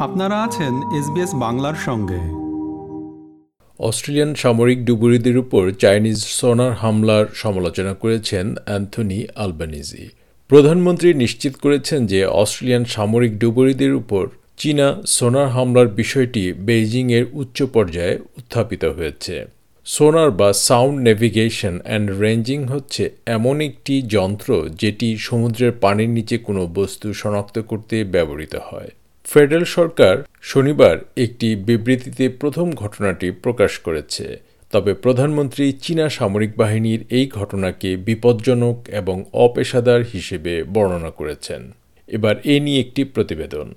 আপনারা আছেন এসবিএস বাংলার সঙ্গে। অস্ট্রেলিয়ান সামরিক ডুবুরিদের উপর চাইনিজ সোনার হামলার সমালোচনা করেছেন অ্যান্থনি আলবানিজি। প্রধানমন্ত্রী নিশ্চিত করেছেন যে অস্ট্রেলিয়ান সামরিক ডুবুরিদের উপর চীনা সোনার হামলার বিষয়টি বেইজিংয়ের উচ্চ পর্যায়ে উত্থাপিত হয়েছে। সোনার বা সাউন্ড নেভিগেশন অ্যান্ড রেঞ্জিং হচ্ছে এমন একটি যন্ত্র যেটি সমুদ্রের পানির নিচে কোনো বস্তু শনাক্ত করতে ব্যবহৃত হয়। ফেডারেল সরকার শনিবার একটি বিবৃতিতে প্রথম ঘটনাটি প্রকাশ করেছে। তবে প্রধানমন্ত্রী চীনা সামরিক বাহিনীর এই ঘটনাকে বিপজ্জনক এবং অপেশাদার হিসেবে বর্ণনা করেছেন। এবার এ নিয়ে একটি প্রতিবেদন।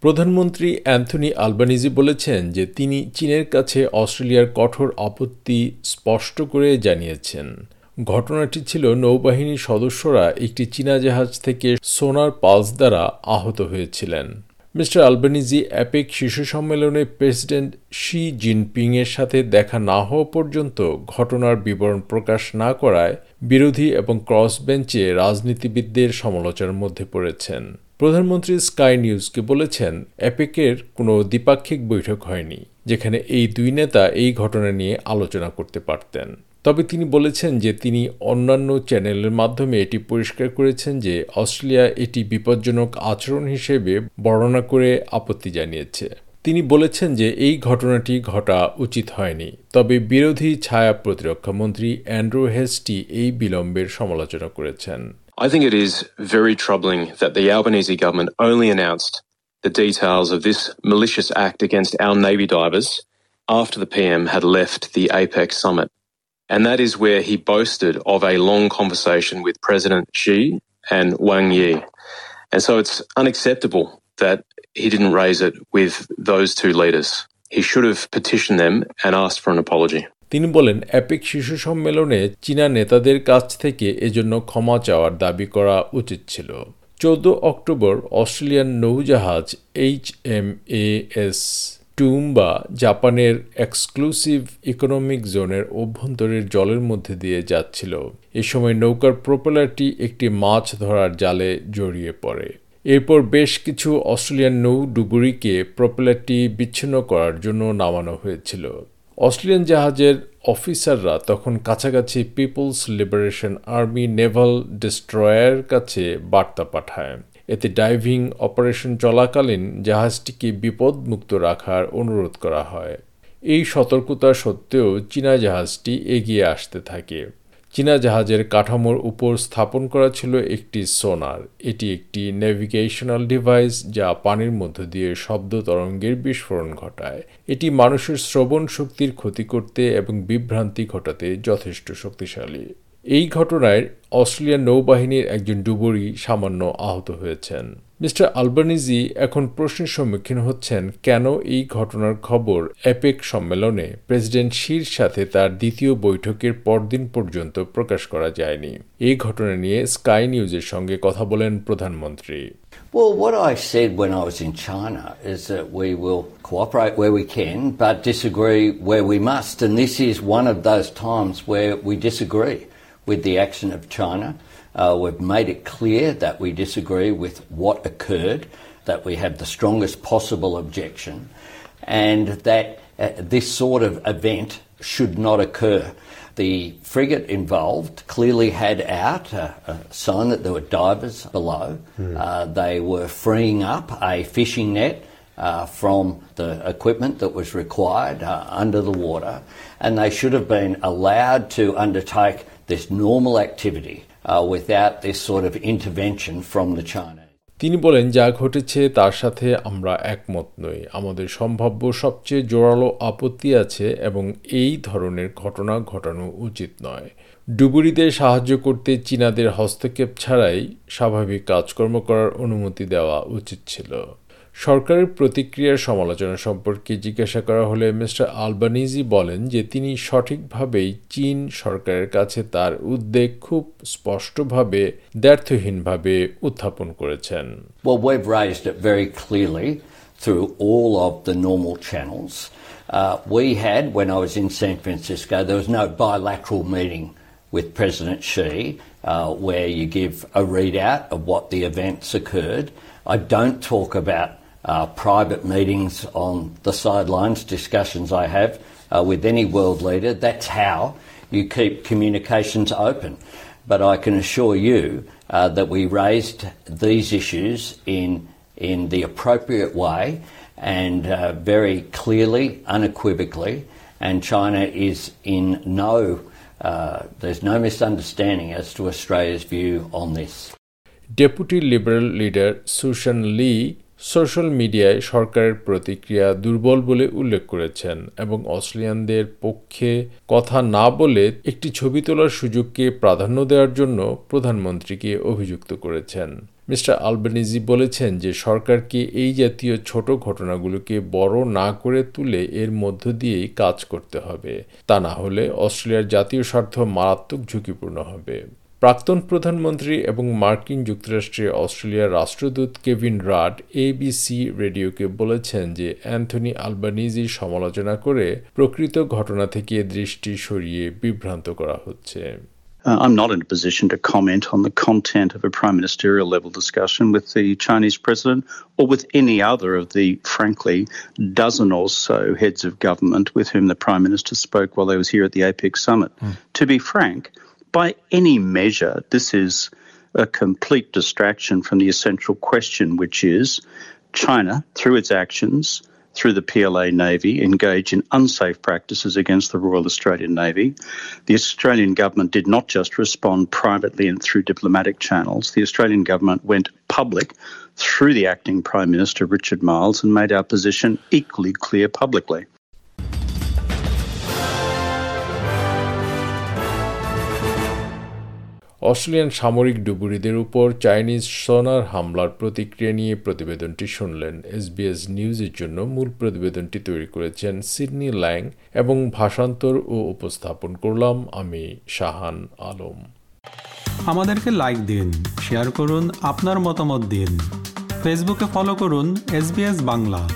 প্রধানমন্ত্রী অ্যান্থনি আলবানিজি বলেছেন যে তিনি চীনের কাছে অস্ট্রেলিয়ার কঠোর আপত্তি স্পষ্ট করে জানিয়েছেন। ঘটনাটি ছিল নৌবাহিনীর সদস্যরা একটি চীনা জাহাজ থেকে সোনার পালস দ্বারা আহত হয়েছিলেন। মিস্টার আলবানিজি অ্যাপেক শিশু সম্মেলনে প্রেসিডেন্ট শি জিনপিং এর সাথে দেখা না হওয়া পর্যন্ত ঘটনার বিবরণ প্রকাশ না করায় বিরোধী এবং ক্রস বেঞ্চে রাজনীতিবিদদের সমালোচনার মধ্যে পড়েছেন। প্রধানমন্ত্রী স্কাই নিউজকে বলেছেন, অ্যাপেকের কোনো দ্বিপাক্ষিক বৈঠক হয়নি, যেখানে এই দুই নেতা এই ঘটনা নিয়ে আলোচনা করতে পারতেন। তবে তিনি বলেছেন যে তিনি অন্যান্য চ্যানেলের মাধ্যমে এটি পরিষ্কার করেছেন যে অস্ট্রেলিয়া এটি বিপজ্জনক আচরণ হিসেবে বর্ণনা করে আপত্তি জানিয়েছে তিনি বলেছেন যে এই ঘটনাটি ঘটা উচিত হয়নি তবে বিরোধী ছায়া প্রতিরক্ষা মন্ত্রী অ্যান্ড্রু হেস্টি এই বিলম্বের সমালোচনা করেছেন I think it is very troubling that the Albanese government only announced the details of this malicious act against our Navy divers after the PM had left the APEC summit. And that is where he boasted of a long conversation with President Xi and Wang Yi. And so it's unacceptable that he didn't raise it with those two leaders. He should have petitioned them and asked for an apology. তিনি বলেন EPIC শিশু সম্মেলনে চীনা নেতাদের কাছ থেকে এজন্য ক্ষমা চাওয়ার দাবি করা উচিত ছিল চৌদ্দ October Australian নৌজাহাজ H M A S Toowoomba জাপানের এক্সক্লুসিভ ইকোনমিক জোনের অভ্যন্তরের জলের মধ্যে দিয়ে যাচ্ছিল। এ সময় নৌকার প্রোপেলারটি একটি মাছ ধরার জালে জড়িয়ে পড়ে। এরপর বেশ কিছু অস্ট্রেলিয়ান নৌ ডুবুরিকে প্রোপেলারটি বিচ্ছিন্ন করার জন্য নামানো হয়েছিল। অস্ট্রেলিয়ান জাহাজের অফিসাররা তখন কাছাকাছি people's liberation army naval destroyer কাছে বার্তা পাঠায়। এতে ডাইভিং অপারেশন চলাকালীন জাহাজটিকে বিপদমুক্ত রাখার অনুরোধ করা হয়। এই সতর্কতা সত্ত্বেও চীনা জাহাজটি এগিয়ে আসতে থাকে। চীনা জাহাজের কাঠামোর উপর স্থাপন করা ছিল একটি সোনার। এটি একটি নেভিগেশনাল ডিভাইস যা পানির মধ্য দিয়ে শব্দ তরঙ্গের বিস্ফোরণ ঘটায়। এটি মানুষের শ্রবণ শক্তির ক্ষতি করতে এবং বিভ্রান্তি ঘটাতে যথেষ্ট শক্তিশালী। এই ঘটনায় অস্ট্রেলিয়ান নৌবাহিনীর একজন ডুবুরি সামান্য আহত হয়েছেন মিস্টার আলবানিজি এখন প্রশ্নের সম্মুখীন হচ্ছেন কেন এই ঘটনার খবর অ্যাপেক সম্মেলনে প্রেসিডেন্ট শির সাথে তার দ্বিতীয় বৈঠকের পরদিন পর্যন্ত প্রকাশ করা যায়নি এই ঘটনা নিয়ে স্কাই নিউজের সঙ্গে কথা বলেন প্রধানমন্ত্রী Well, what I said when I was in China is that we will cooperate where we can, but disagree where we must. And this is one of those times where we disagree. With the action of China. Uh, we've made it clear that we disagree with what occurred, that we have the strongest possible objection, and that uh, this sort of event should not occur. The frigate involved clearly had out a, a sign that there were divers below. Mm. Uh, they were freeing up a fishing net uh, from the equipment that was required uh, under the water, and they should have been allowed to undertake this normal activity uh, without this sort of intervention from the Chinese. তিনি বলেন যা ঘটেছে তার সাথে আমরা একমত নই। আমাদের সম্ভাব্য সবচেয়ে জোরালো আপত্তি আছে এবং এই ধরনের ঘটনা ঘটানো উচিত নয়। ডুবুরিদের সাহায্য করতে চীনাদের হস্তক্ষেপ ছাড়াই স্বাভাবিক কাজকর্ম করার অনুমতি দেওয়া উচিত ছিল। সরকারের প্রতিক্রিয়ার সমালোচনা সম্পর্কে জিজ্ঞাসা করা হলে মিস্টার আলবানিজি বলেন যে তিনি সঠিকভাবেই চীন সরকারের কাছে তার উদ্বেগ খুব স্পষ্টভাবে দ্ব্যর্থহীনভাবে উত্থাপন করেছেন Well, we've raised very clearly through all of the normal channels. Uh, we had, when I was in San Francisco, there was no bilateral meeting with President Xi. uh, where you give a readout of what the events occurred. I don't talk about uh, private meetings on the sidelines, discussions I have uh, with any world leader. That's how you keep communications open. But I can assure you uh, that we raised these issues in, in the appropriate way and uh, very clearly, unequivocally, and China is in no, uh, there's no misunderstanding as to Australia's view on this. Deputy Liberal leader Susan Lee social মিডিয়ায় সরকারের প্রতিক্রিয়া দুর্বল বলে উল্লেখ করেছেন এবং অস্ট্রেলিয়ানদের পক্ষে কথা না বলে একটি ছবি তোলার সুযোগকে প্রাধান্য দেওয়ার জন্য প্রধানমন্ত্রীকে অভিযুক্ত করেছেন। মিস্টার আলবেনিজি বলেছেন যে সরকারকে এই জাতীয় ছোট ঘটনাগুলোকে বড় না করে তুলে এর মধ্য দিয়েই কাজ করতে হবে। তা না হলে অস্ট্রেলিয়ার জাতীয় স্বার্থ মারাত্মক ঝুঁকিপূর্ণ হবে। প্রাক্তন প্রধানমন্ত্রী এবং মার্কিন যুক্তরাষ্ট্রে অস্ট্রেলিয়ার রাষ্ট্রদূত কেভিন রাড এবিসি রেডিওকে বলেছেন যে অ্যান্থনি আলবানিজির সমালোচনা করে প্রকৃত ঘটনা থেকে দৃষ্টি সরিয়ে বিভ্রান্ত করা হচ্ছে Uh, I'm not in a position to comment on the content of a prime ministerial level discussion with the Chinese president or with any other of the, frankly, dozen or so heads of government with whom the prime minister spoke while they was here at the APEC summit. Mm. To be frank, by any measure, this is a complete distraction from the essential question, which is China, through its actions, through the PLA Navy, engage in unsafe practices against the Royal Australian Navy. The Australian government did not just respond privately and through diplomatic channels. The Australian government went public through the acting Prime Minister, Richard Miles, and made our position equally clear publicly. Australian সামরিক ডুবুরিদের উপর Chinese সোনার হামলার প্রতিক্রিয়া নিয়ে প্রতিবেদনটি শুনলেন SBS নিউজের জন্য মূল প্রতিবেদনটি তৈরি করেছেন সিডনি ল্যাং এবং ভাষান্তর ও উপস্থাপন করলাম আমি শাহান আলম। আমাদেরকে লাইক দিন শেয়ার করুন, আপনার মতামত দিন। ফেসবুকে ফলো করুন এস বাংলা।